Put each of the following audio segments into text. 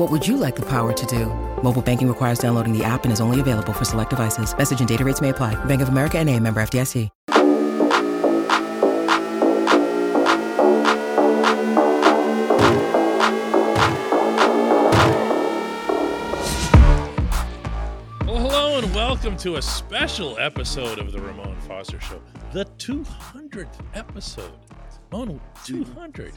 What would you like the power to do? Mobile banking requires downloading the app and is only available for select devices. Message and data rates may apply. Bank of America and a member FDIC. Well, hello and welcome to a special episode of the Ramon Foster Show, the 200th episode. Ramon, 200.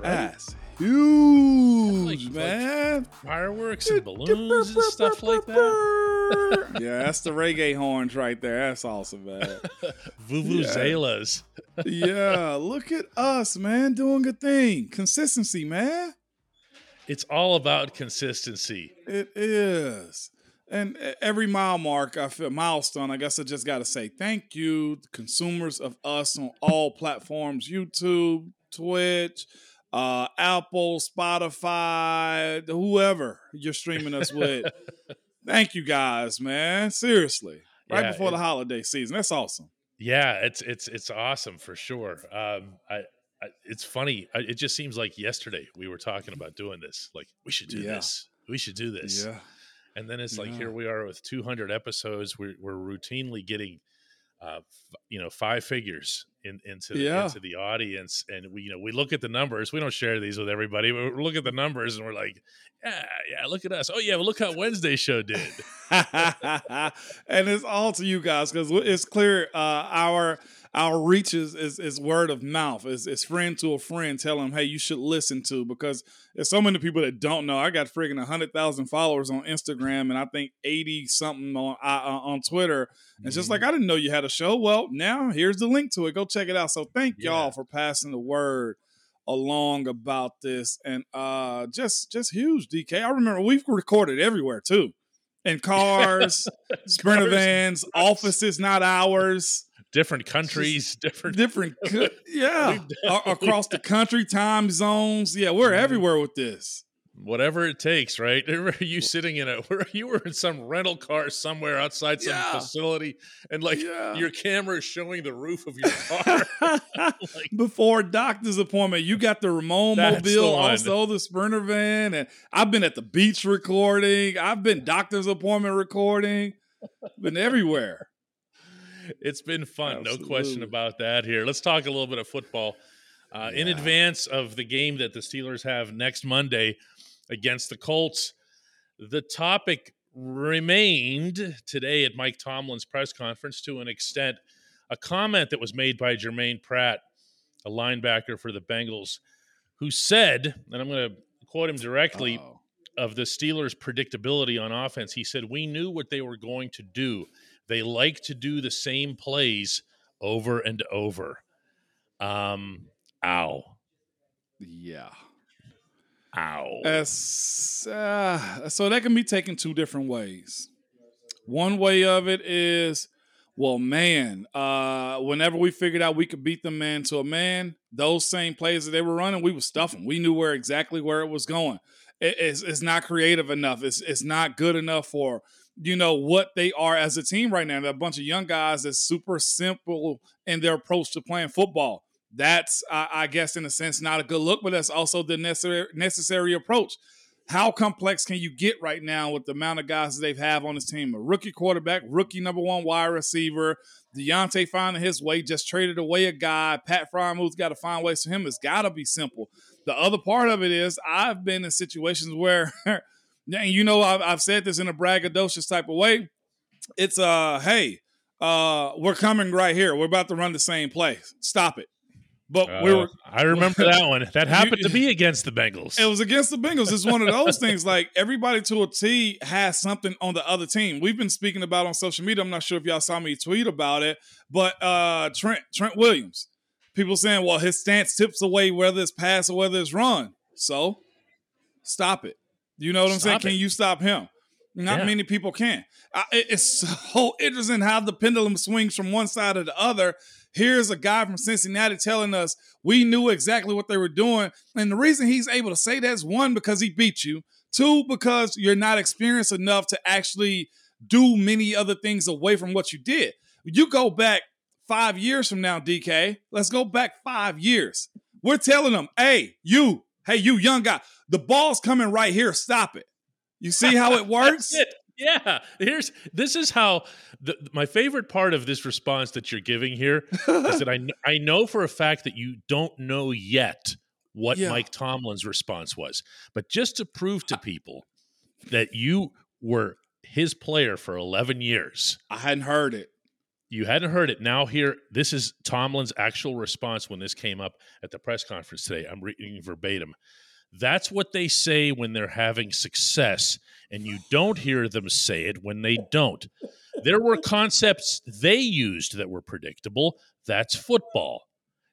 That's huge, Like- like man. Fireworks and balloons and stuff like that. yeah, that's the reggae horns right there. That's awesome, man. Vuvuzelas. yeah, look at us, man, doing a thing. Consistency, man. It's all about consistency. It is. And every mile mark, I feel milestone. I guess I just got to say thank you, consumers of us on all platforms: YouTube, Twitch, uh, Apple, Spotify, whoever you're streaming us with. thank you guys, man. Seriously, right Yeah, before it- the holiday season. That's awesome. Yeah, it's it's it's awesome for sure. Um, I, I it's funny. I, it just seems like yesterday we were talking about doing this. Like we should do Yeah. this. We should do this. Yeah. And then it's like Yeah. here we are with 200 episodes. We're we're routinely getting, uh, f- you know, five figures in, into the, Yeah. into the audience, and we you know we look at the numbers. We don't share these with everybody, but we look at the numbers and we're like, yeah, yeah, look at us. Oh yeah, well, look how Wednesday show did. and it's all to you guys because it's clear uh, our our reach is, is, is word of mouth. It's, it's friend to a friend telling them, hey, you should listen to because there's so many people that don't know. I got friggin' 100,000 followers on Instagram and I think 80 something on uh, on Twitter. And it's just like, I didn't know you had a show. Well, now here's the link to it. Go check it out. So thank y'all for passing the word along about this and uh just just huge dk i remember we've recorded everywhere too in cars sprinter Cars, vans offices not ours different countries, different. different co- yeah across the country time zones yeah we're Mhm. everywhere with this whatever it takes, right? You sitting in a where you were in some rental car somewhere outside some Yeah. facility, and like Yeah. your camera is showing the roof of your car. like, before doctor's appointment you got the ramon mobile also the sprinter van and i've been at the beach recording i've been doctor's appointment recording been everywhere it's been fun, no question about that. Here, let's talk a little bit of football. Uh, In advance of the game that the Steelers have next Monday against the Colts, the topic remained today at Mike Tomlin's press conference to an extent. A comment that was made by Germaine Pratt, a linebacker for the Bengals, who said, and I'm going to quote him directly Uh-oh. of the Steelers' predictability on offense. He said, We knew what they were going to do. They like to do the same plays over and over. Um, ow. yeah Ow. As, uh, so that can be taken two different ways. One way of it is, well, man, uh, whenever we figured out we could beat them man to a man, those same plays that they were running, we would stuff them. We knew where exactly where it was going. It- it's, it's not creative enough. It's it's not good enough for you know what they are as a team right now. They're a bunch of young guys that's super simple in their approach to playing football. That's, I, I guess, in a sense, not a good look, but that's also the necessary necessary approach. How complex can you get right now with the amount of guys that they have have on this team? A rookie quarterback, rookie number one wide receiver, Diontae finding his way, just traded away a guy. Pat Freiermuth's got to find ways for him. It's got to be simple. The other part of it is I've been in situations where, and you know, I've, I've said this in a braggadocious type of way. It's uh, hey, uh, we're coming right here. We're about to run the same play. Stop it. But uh, we were. I remember that one. That happened you, to be against the Bengals. It was against the Bengals. It's one of those things. Like everybody to a T has something on the other team. We've been speaking about on social media. I'm not sure if y'all saw me tweet about it, but uh, Trent Trent Williams. People saying, well, his stance tips away whether it's pass or whether it's run. So stop it. You know what I'm saying? It. Can you stop him? Not yeah. many people can. I, it's so interesting how the pendulum swings from one side to the other. Here's a guy from Cincinnati telling us we knew exactly what they were doing. And the reason he's able to say that is one, because he beat you, two, because you're not experienced enough to actually do many other things away from what you did. You go back five years from now, DK. Let's go back five years. We're telling them, hey, you, hey, you young guy, the ball's coming right here. Stop it. You see how it works? it. Yeah. Here's this is how the, my favorite part of this response that you're giving here is that I I know for a fact that you don't know yet what yeah. Mike Tomlin's response was, but just to prove to people that you were his player for 11 years. I hadn't heard it. You hadn't heard it. Now here this is Tomlin's actual response when this came up at the press conference today. I'm reading verbatim. That's what they say when they're having success, and you don't hear them say it when they don't. There were concepts they used that were predictable. That's football.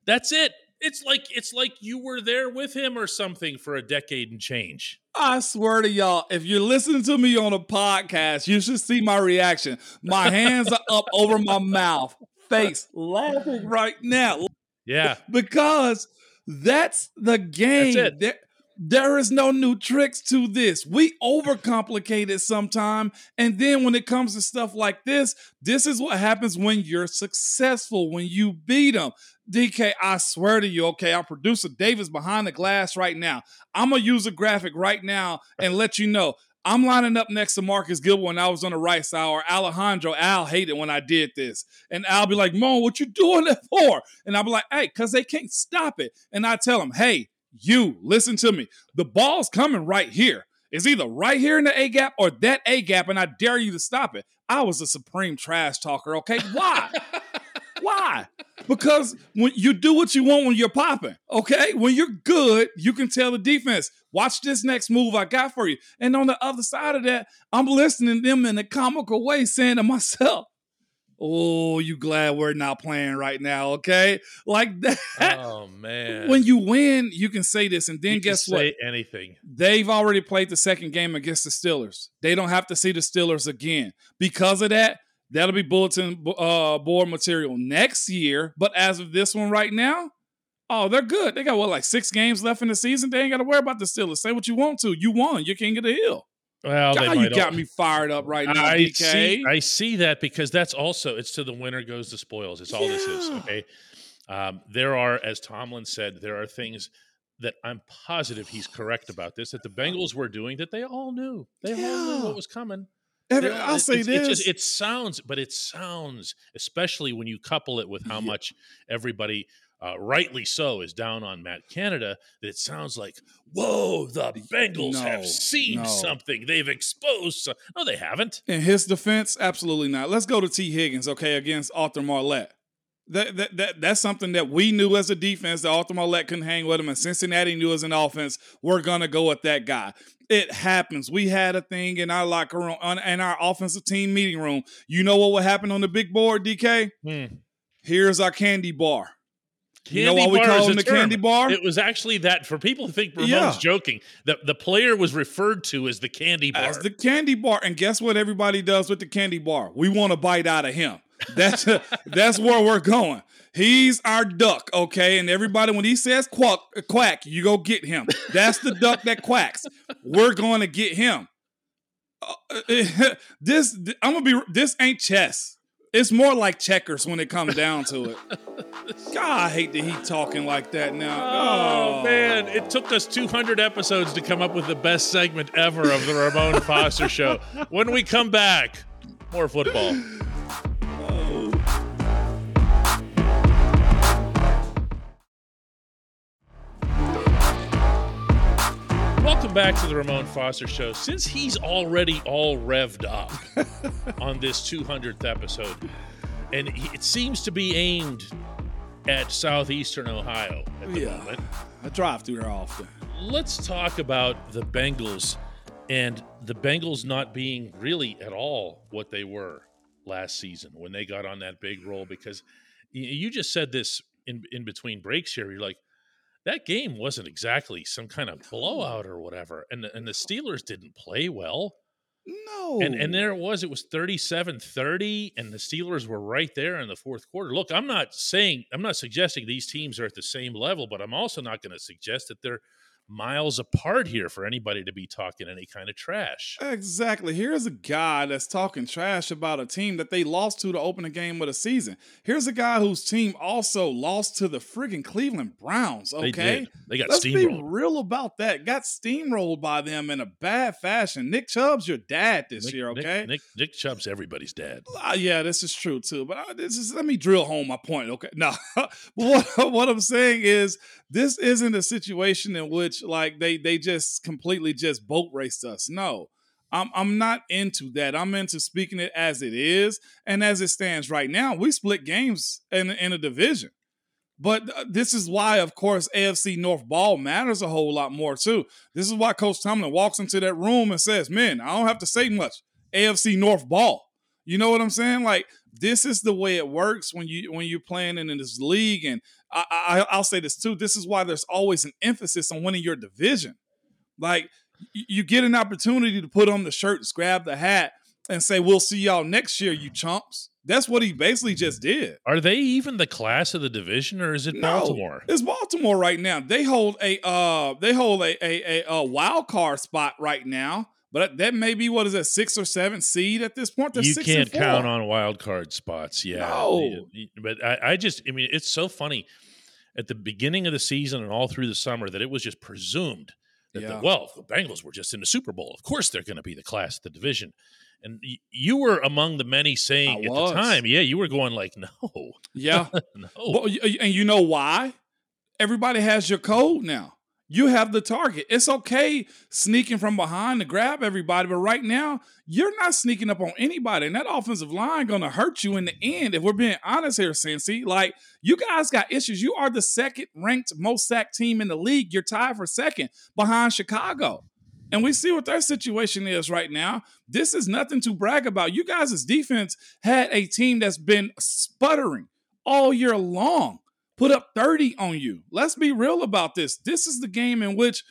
That's it. It's like it's like you were there with him or something for a decade and change. I swear to y'all, if you're listening to me on a podcast, you should see my reaction. My hands are up over my mouth, face laughing right now. Yeah. Because that's the game. That's it. There is no new tricks to this. We overcomplicate it sometime. And then when it comes to stuff like this, this is what happens when you're successful, when you beat them. DK, I swear to you, okay, our producer David's behind the glass right now. I'm going to use a graphic right now and let you know. I'm lining up next to Marcus Gilbert when I was on the right side, or Alejandro. Al hated when I did this. And I'll be like, Mo, what you doing that for? And I'll be like, hey, because they can't stop it. And I tell them, hey, you listen to me. The ball's coming right here. It's either right here in the A gap or that A gap, and I dare you to stop it. I was a supreme trash talker, okay? Why? Why? Because when you do what you want when you're popping, okay? When you're good, you can tell the defense, watch this next move I got for you. And on the other side of that, I'm listening to them in a comical way saying to myself, Oh, you glad we're not playing right now, okay? Like that. Oh man. When you win, you can say this, and then you guess what? Say anything. They've already played the second game against the Steelers. They don't have to see the Steelers again. Because of that, that'll be bulletin uh, board material next year. But as of this one right now, oh, they're good. They got what, like six games left in the season. They ain't got to worry about the Steelers. Say what you want to. You won. You can't get a hill. Well, God, you got me fired up right now, I DK. See, I see that because that's also it's to the winner goes the spoils. It's all yeah. this is. Okay. Um, there are, as Tomlin said, there are things that I'm positive he's correct about this that the Bengals were doing that they all knew. They yeah. all knew what was coming. Every, I'll say it, this: it, just, it sounds, but it sounds, especially when you couple it with how much everybody uh, rightly so, is down on Matt Canada, that it sounds like, whoa, the Bengals no, have seen no. something. They've exposed. Some-. No, they haven't. In his defense, absolutely not. Let's go to Tee Higgins, okay, against Arthur Maulet. That, that, that that's something that we knew as a defense that Arthur Maulet couldn't hang with him, and Cincinnati knew as an offense we're gonna go with that guy. It happens. We had a thing in our locker room, in our offensive team meeting room. You know what would happen on the big board, DK? Hmm. Here's our candy bar. Candy you know why we call him the term. candy bar? It was actually that for people who think Ramon's yeah. joking. The the player was referred to as the candy bar. As the candy bar. And guess what everybody does with the candy bar? We want to bite out of him. That's that's where we're going. He's our duck, okay? And everybody, when he says quack, quack, you go get him. That's the duck that quacks. We're going to get him. Uh, this I'm gonna be. This ain't chess. It's more like checkers when it comes down to it. God, I hate that he talking like that now. Oh, oh, man, it took us 200 episodes to come up with the best segment ever of the Ramon Foster Show. When we come back, more football. Welcome back to the Ramon Foster Show. Since he's already all revved up on this 200th episode, and it seems to be aimed at southeastern Ohio at the Yeah. moment. I drive through there often. Let's talk about the Bengals and the Bengals not being really at all what they were last season when they got on that big roll. Because you just said this in in between breaks here. You're like, that game wasn't exactly some kind of blowout or whatever, and the, and the Steelers didn't play well. No. And and there it was. It was 37-30, and the Steelers were right there in the fourth quarter. Look, I'm not saying I'm not suggesting these teams are at the same level, but I'm also not going to suggest that they're miles apart here for anybody to be talking any kind of trash. Exactly. Here's a guy that's talking trash about a team that they lost to to open the game of the season. Here's a guy whose team also lost to the friggin' Cleveland Browns. Okay. They. They got Let's be real about that. Got steamrolled by them in a bad fashion. Nick Chubb's your dad this Nick, year, okay? Nick, Nick Chubb's everybody's dad. Uh, yeah, this is true too. But uh, this is let me drill home my point. Okay, no, what, what I'm saying is this isn't a situation in which like they they just completely just boat raced us. No, I'm I'm not into that. I'm into speaking it as it is and as it stands right now. We split games in in a division. But uh, this is why, of course, AFC North ball matters a whole lot more too. This is why Coach Tomlin walks into that room and says, "Man, I don't have to say much. AFC North ball." You know what I'm saying? Like this is the way it works when you when you're playing in this league. And I, I I'll say this too. This is why there's always an emphasis on winning your division. Like you get an opportunity to put on the shirt, grab the hat, and say, "We'll see y'all next year, you chumps." That's what he basically just did. Are they even the class of the division, or is it No, Baltimore? It's Baltimore right now. They hold a uh they hold a a, a, a wild card spot right now. But that may be what is that six or seven seed at this point. They're you six can't count on wild card spots. Yeah. No. But I, I just, I mean, it's so funny at the beginning of the season and all through the summer that it was just presumed that, Yeah. the, well, the Bengals were just in the Super Bowl. Of course, they're going to be the class of the division. And y- you were among the many saying I at was. the time, yeah, you were going like, no, Yeah. no. But- and you know why? Everybody has your code now. You have the target. It's okay sneaking from behind to grab everybody, but right now you're not sneaking up on anybody, and that offensive line gonna hurt you in the end. If we're being honest here, Cincy, like you guys got issues. You are the second ranked most sacked team in the league. You're tied for second behind Chicago. And we see what their situation is right now. This is nothing to brag about. You guys' defense had a team that's been sputtering all year long, put up 30 on you. Let's be real about this. This is the game in which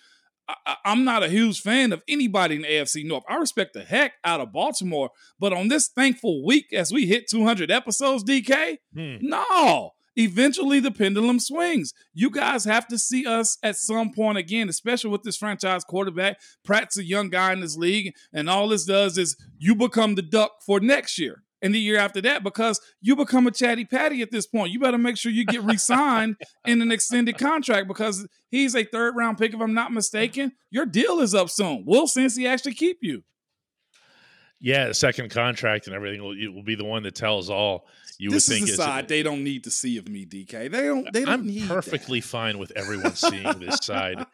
I, I'm not a huge fan of anybody in the AFC North. I respect the heck out of Baltimore, but on this thankful week, as we hit 200 episodes, DK, Hmm. no. Eventually, the pendulum swings. You guys have to see us at some point again, especially with this franchise quarterback. Pratt's a young guy in this league, and all this does is you become the duck for next year and the year after that because you become a chatty patty at this point. You better make sure you get re signed in an extended contract because he's a third round pick, if I'm not mistaken. Your deal is up soon. Will Cincy actually keep you? Yeah, the second contract and everything will, it will be the one that tells all. You this would think is the side they don't need to see of me, DK. They don't. They don't I'm need that. perfectly fine with everyone seeing this side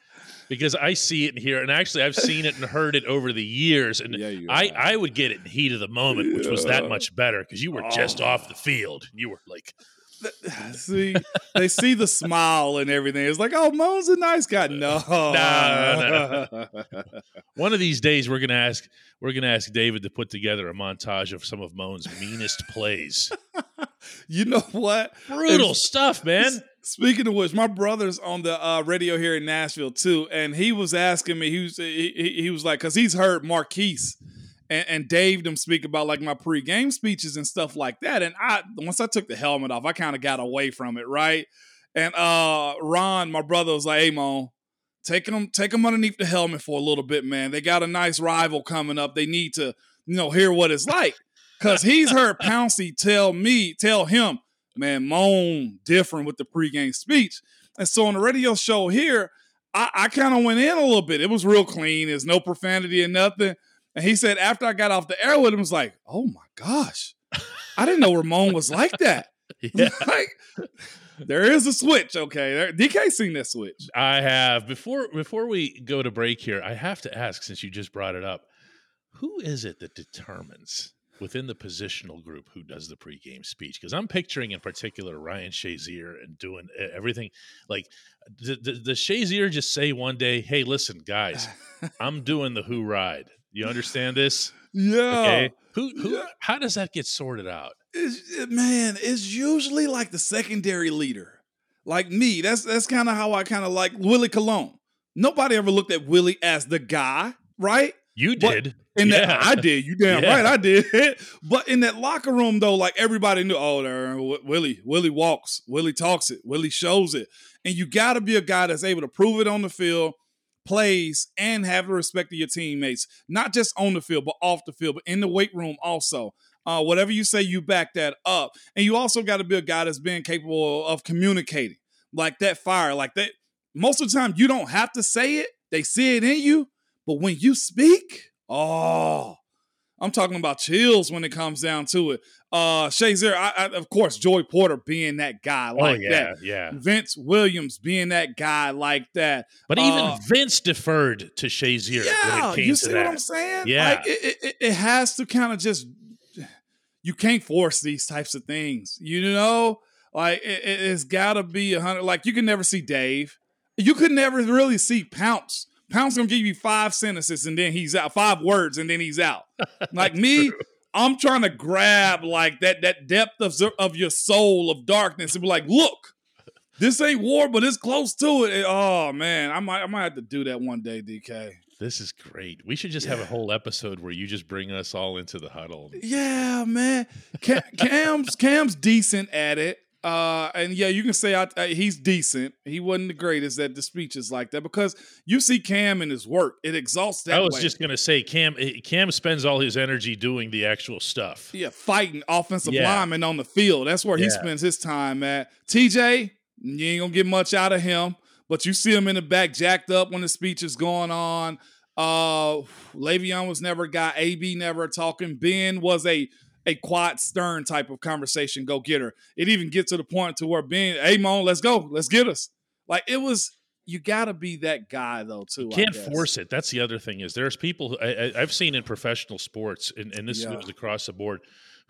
because I see it and hear, and actually I've seen it and heard it over the years, and Yeah, I. I would get it in the heat of the moment, which was that much better because you were oh. just Oh. off the field. You were like, see, they see the smile and everything. It's like, oh, Mo's a nice guy. Uh, no, no, one of these days we're gonna ask we're gonna ask David to put together a montage of some of Moan's meanest plays. You know what? Brutal It's- stuff, man. Speaking of which, my brother's on the uh, radio here in Nashville too, and he was asking me. He was he, he- was like, because he's heard Maurkice and, and Dave them speak about like my pregame speeches and stuff like that. And I once I took the helmet off, I kind of got away from it, right? And uh Ron, my brother, was like, "Hey, Mo, take them take them underneath the helmet for a little bit, man. They got a nice rival coming up. They need to, you know, hear what it's like." Cause he's heard Pouncey tell me, tell him, man, moan different with the pregame speech. And so on the radio show here, I, I kind of went in a little bit. It was real clean. There's no profanity and nothing. And he said after I got off the air with him, was like, oh my gosh, I didn't know Ramon was like that. Yeah. like, there is a switch. Okay, there, DK seen that switch. I have before before we go to break here. I have to ask since you just brought it up, who is it that determines within the positional group who does the pregame speech because I'm picturing in particular Ryan Shazier and doing everything like the, the, the Shazier just say one day, "Hey, listen, guys, I'm doing the Who ride. You understand this? Yeah. Okay. Who who? Yeah. How does that get sorted out? It's, eh, man, it's usually like the secondary leader, like me. That's that's kind of how I kind of like Willie Colon. Nobody ever looked at Willie as the guy, right? You But did. In Yeah. that, I did. You damn Yeah. right, I did. but in that locker room, though, like everybody knew, oh, there, Willie, Willie walks, Willie talks it, Willie shows it, and you got to be a guy that's able to prove it on the field, plays, and have the respect of your teammates, not just on the field, but off the field, but in the weight room also. Uh, whatever you say, you back that up, and you also got to be a guy that's being capable of communicating, like that fire, like that. Most of the time, you don't have to say it; they see it in you. But when you speak, oh, I'm talking about chills when it comes down to it. Uh Shazier, I, I, of course, Joey Porter being that guy Oh like yeah, that. yeah. Vince Williams being that guy like that. But even Uh, Vince deferred to Shazier when Yeah, it came you to see that. what I'm saying? Yeah. Like it, it, it has to kind of just you can't force these types of things. You know? Like it, it's gotta be a hundred. Like you can never see Dave. You could never really see Pounce. Pounce gonna give you five sentences and then he's out, five words and then he's out. Like me, I'm trying to grab like that that depth of of your soul of darkness and be like, look, this ain't war, but it's close to it. And, oh man, I might I might have to do that one day, DK. This is great. We should just have a whole episode where you just bring us all into the huddle. Yeah, man. Cam, Cam's Cam's decent at it. Uh, and yeah, you can say I, I- he's decent. He wasn't the greatest at the speeches like that because you see Cam in his work. It exhausts that. I was way. just gonna say, Cam. eh, Cam spends all his energy doing the actual stuff. yeah, fighting offensive Yeah. linemen on the field. That's where he spends his time at. TJ, you ain't gonna get much out of him, but you see him in the back jacked up when the speech is going on. Uh Le'Veon was never a guy. AB never talking. Ben was a a quiet, stern type of conversation go get her. It even gets to the point to where Ben, hey Mon, let's go, let's get us. Like it was. You gotta be that guy though too. I Can't force it. That's the other thing is there's people who, I, I've seen in professional sports, and, and this Yeah. goes across the board,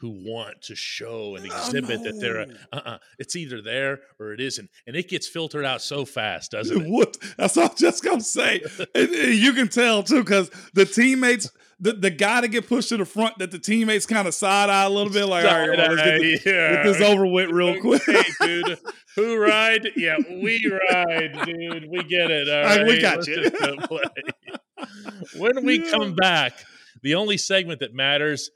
who want to show and Oh, exhibit that they're a, uh-uh, it's either there or it isn't, and it gets filtered out so fast, doesn't it? What? That's all I'm just gonna say. and, and you can tell too, because the teammates, the, the guy to get pushed to the front, that the teammates kind of side eye a little bit, like, all right, let's get, this, Yeah. get this over with real quick. Okay, dude. Who ride? Yeah, we ride, dude. We get it. All All right, right, we got Let's you. when we Yeah. come back, the only segment that matters.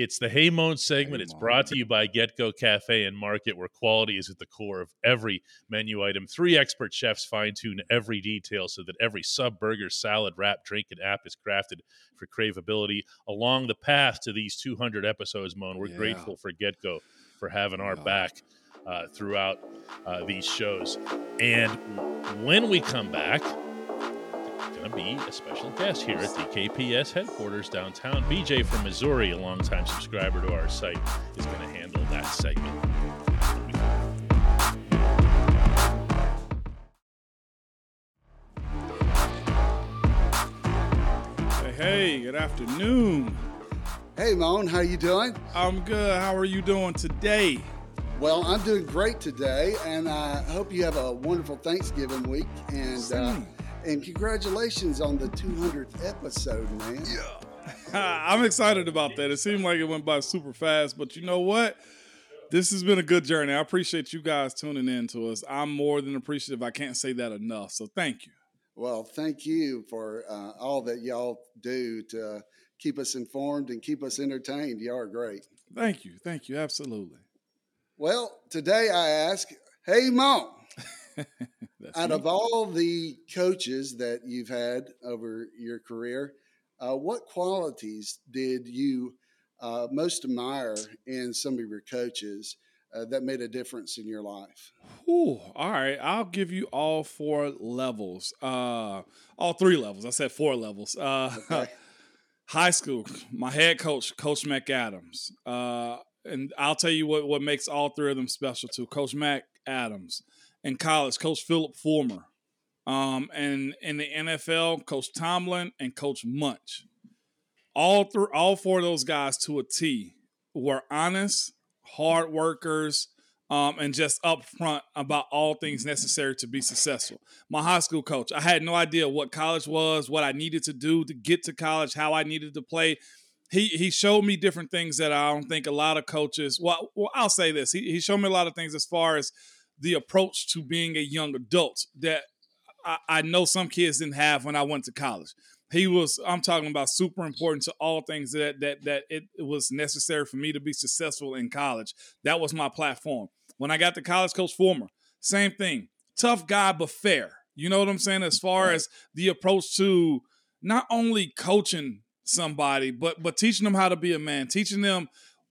It's the Hey Moan segment. Hey it's Moan. brought to you by GetGo Cafe and Market, where quality is at the core of every menu item. Three expert chefs fine tune every detail so that every sub, burger, salad, wrap, drink, and app is crafted for craveability. Along the path to these 200 episodes, Moan, we're Yeah. grateful for GetGo for having our back uh, throughout uh, these shows. And when we come back, going to be a special guest here at the KPS headquarters downtown. BJ from Missouri, a longtime subscriber to our site, is going to handle that segment. Hey, hey, good afternoon. Hey, Moan, how you doing? I'm good. How are you doing today? Well, I'm doing great today, and I hope you have a wonderful Thanksgiving week. And uh, Same. And congratulations on the 200th episode, man. Yeah. I'm excited about that. It seemed like it went by super fast, but you know what? This has been a good journey. I appreciate you guys tuning in to us. I'm more than appreciative. I can't say that enough. So thank you. Well, thank you for uh, all that y'all do to keep us informed and keep us entertained. Y'all are great. Thank you. Thank you. Absolutely. Well, today I ask, hey, Moan, That's out me. of all the coaches that you've had over your career, uh, what qualities did you uh, most admire in some of your coaches uh, that made a difference in your life? Ooh, all right. I'll give you all four levels. Uh, all three levels. I said four levels. Uh, Okay. high school, my head coach, Coach Mac Adams. Uh, and I'll tell you what, what makes all three of them special too. Coach Mac Adams. In college, Coach Philip Fulmer. Um, and in the NFL, Coach Tomlin and Coach Munch. all through all four of those guys to a T were honest, hard workers, um, and just upfront about all things necessary to be successful. My high school coach, I had no idea what college was, what I needed to do to get to college, how I needed to play. He he showed me different things that I don't think a lot of coaches. Well, well I'll say this. He, he showed me a lot of things as far as the approach to being a young adult that I, I know some kids didn't have when I went to college. He was i'm talking about super important to all things that that that it was necessary for me to be successful in college. That was my platform. When i got to college coach Fulmer same thing. Tough guy but fair. You know what i'm saying? As far right. as the approach to not only coaching somebody but but teaching them how to be a man teaching them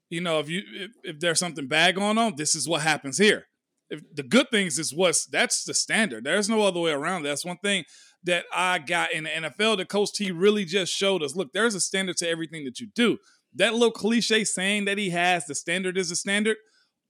you know if you if, if there's something bad going on this is what happens here if the good things is what's that's the standard there's no other way around that's one thing that I got in the NFL that Coach T really just showed us. Look, there's a standard to everything that you do. That little cliche saying that he has, the standard is a standard.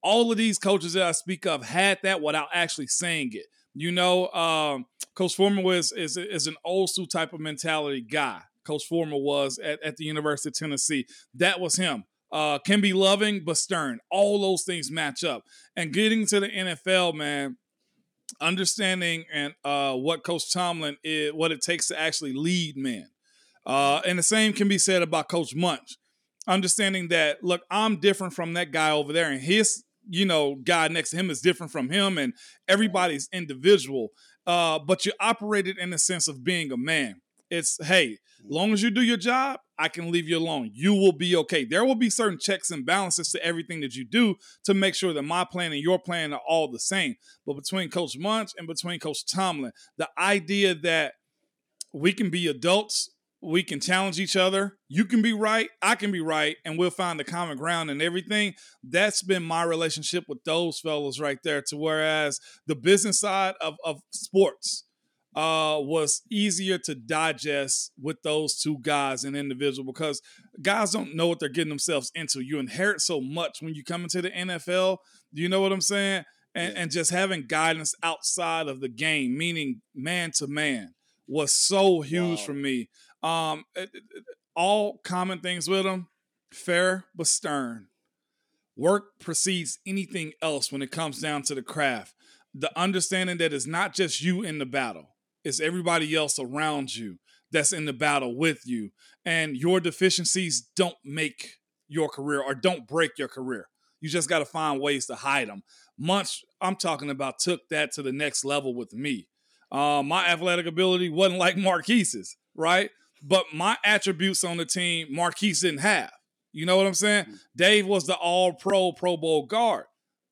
All of these coaches that I speak of had that without actually saying it. You know, um, Coach Fulmer was is, is an old school type of mentality guy. Coach Fulmer was at, at the University of Tennessee. That was him. Uh, can be loving but stern. All those things match up. And getting to the NFL, man, understanding and uh, what Coach Tomlin is, what it takes to actually lead men. Uh, and the same can be said about Coach Munch. Understanding that, look, I'm different from that guy over there, and his, you know, guy next to him is different from him, and everybody's individual. Uh, but you operated in the sense of being a man. It's hey, long as you do your job, I can leave you alone. You will be okay. There will be certain checks and balances to everything that you do to make sure that my plan and your plan are all the same. But between Coach Munch and between Coach Tomlin, the idea that we can be adults, we can challenge each other. You can be right, I can be right, and we'll find the common ground and everything. That's been my relationship with those fellows right there. To whereas the business side of, of sports, uh, was easier to digest with those two guys and individual because guys don't know what they're getting themselves into. You inherit so much when you come into the NFL. Do you know what I'm saying? And, and just having guidance outside of the game, meaning man to man, was so huge wow. for me. Um, it, it, all common things with him, fair but stern. Work precedes anything else when it comes down to the craft. The understanding that it's not just you in the battle it's everybody else around you that's in the battle with you. And your deficiencies don't make your career or don't break your career. You just got to find ways to hide them. Munch, I'm talking about, took that to the next level with me. Uh, my athletic ability wasn't like Maurkice's, right? But my attributes on the team, Marquise didn't have. You know what I'm saying? Mm-hmm. Dave was the all pro, Pro Bowl guard.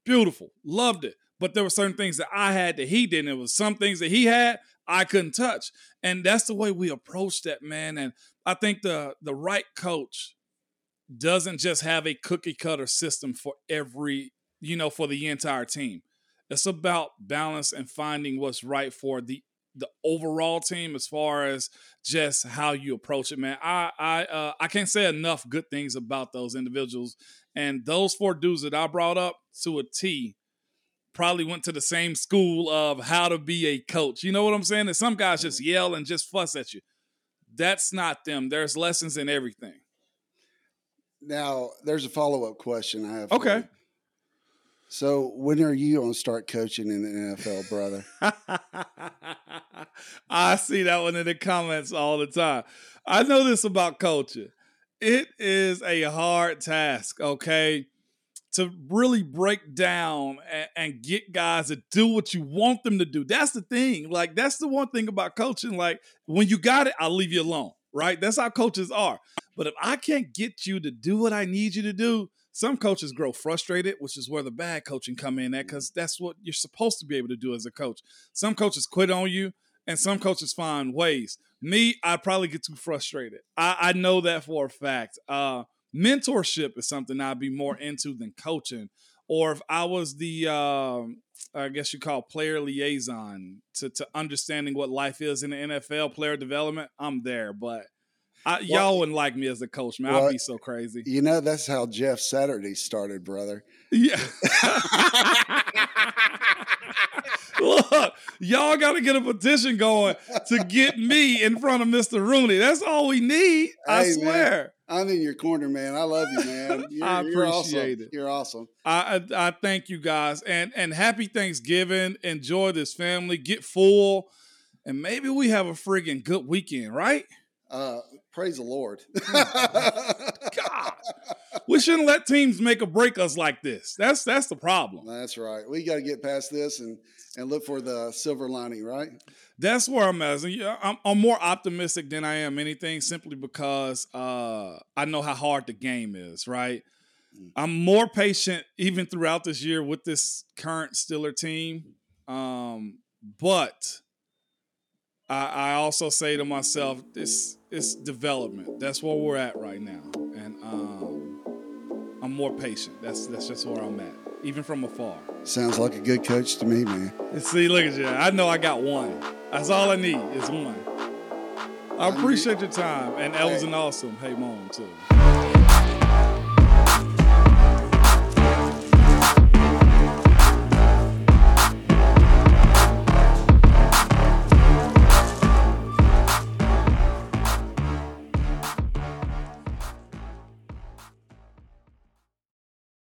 Beautiful. Loved it. But there were certain things that I had that he didn't. There was some things that he had I couldn't touch. And that's the way we approach that, man. And I think the the right coach doesn't just have a cookie cutter system for every, you know, for the entire team. It's about balance and finding what's right for the the overall team as far as just how you approach it, man. I I uh, I can't say enough good things about those individuals and those four dudes that I brought up to a T probably went to the same school of how to be a coach. You know what I'm saying? And some guys just mm. yell and just fuss at you. That's not them. There's lessons in everything. Now, there's a follow up question I have. Okay. So, when are you going to start coaching in the NFL, brother? I see that one in the comments all the time. I know this about coaching. It is a hard task, okay? To really break down and, and, get guys to do what you want them to do. That's the thing. Like, that's the one thing about coaching. Like, when you got it, I'll leave you alone, right? That's how coaches are. But if I can't get you to do what I need you to do, some coaches grow frustrated, which is where the bad coaching come in at, because that's what you're supposed to be able to do as a coach. Some coaches quit on you, and some coaches find ways. Me, I probably get too frustrated. I, I know that for a fact. Uh, mentorship is something I'd be more into than coaching. Or if I was the, uh, I guess you call player liaison to, to understanding what life is in the NFL, player development, I'm there. But I, well, y'all wouldn't like me as a coach, man. Well, I'd be so crazy. You know, that's how Jeff Saturday started, brother. Yeah. Look, Y'all got to get a petition going to get me in front of Mr. Rooney. That's all we need. I swear. man. I'm in your corner, man. I love you, man. You're, I you're awesome. appreciate it. You're awesome. I, I I thank you guys and and happy Thanksgiving. Enjoy this family. Get full, and maybe we have a friggin' good weekend, right? Uh, praise the Lord. God, we shouldn't let teams make or break us like this. That's that's the problem. That's right. We got to get past this and and look for the silver lining, right? That's where I'm at. Yeah, I'm, I'm more optimistic than I am anything, simply because uh, I know how hard the game is. Right. I'm more patient even throughout this year with this current Steeler team, um, but I, I also say to myself, this is development. That's where we're at right now, and um, I'm more patient. That's that's just where I'm at, even from afar. Sounds like a good coach to me, man. And see, look at you. I know I got one. That's all I need is one. I appreciate your time, and that was an awesome hey mom too.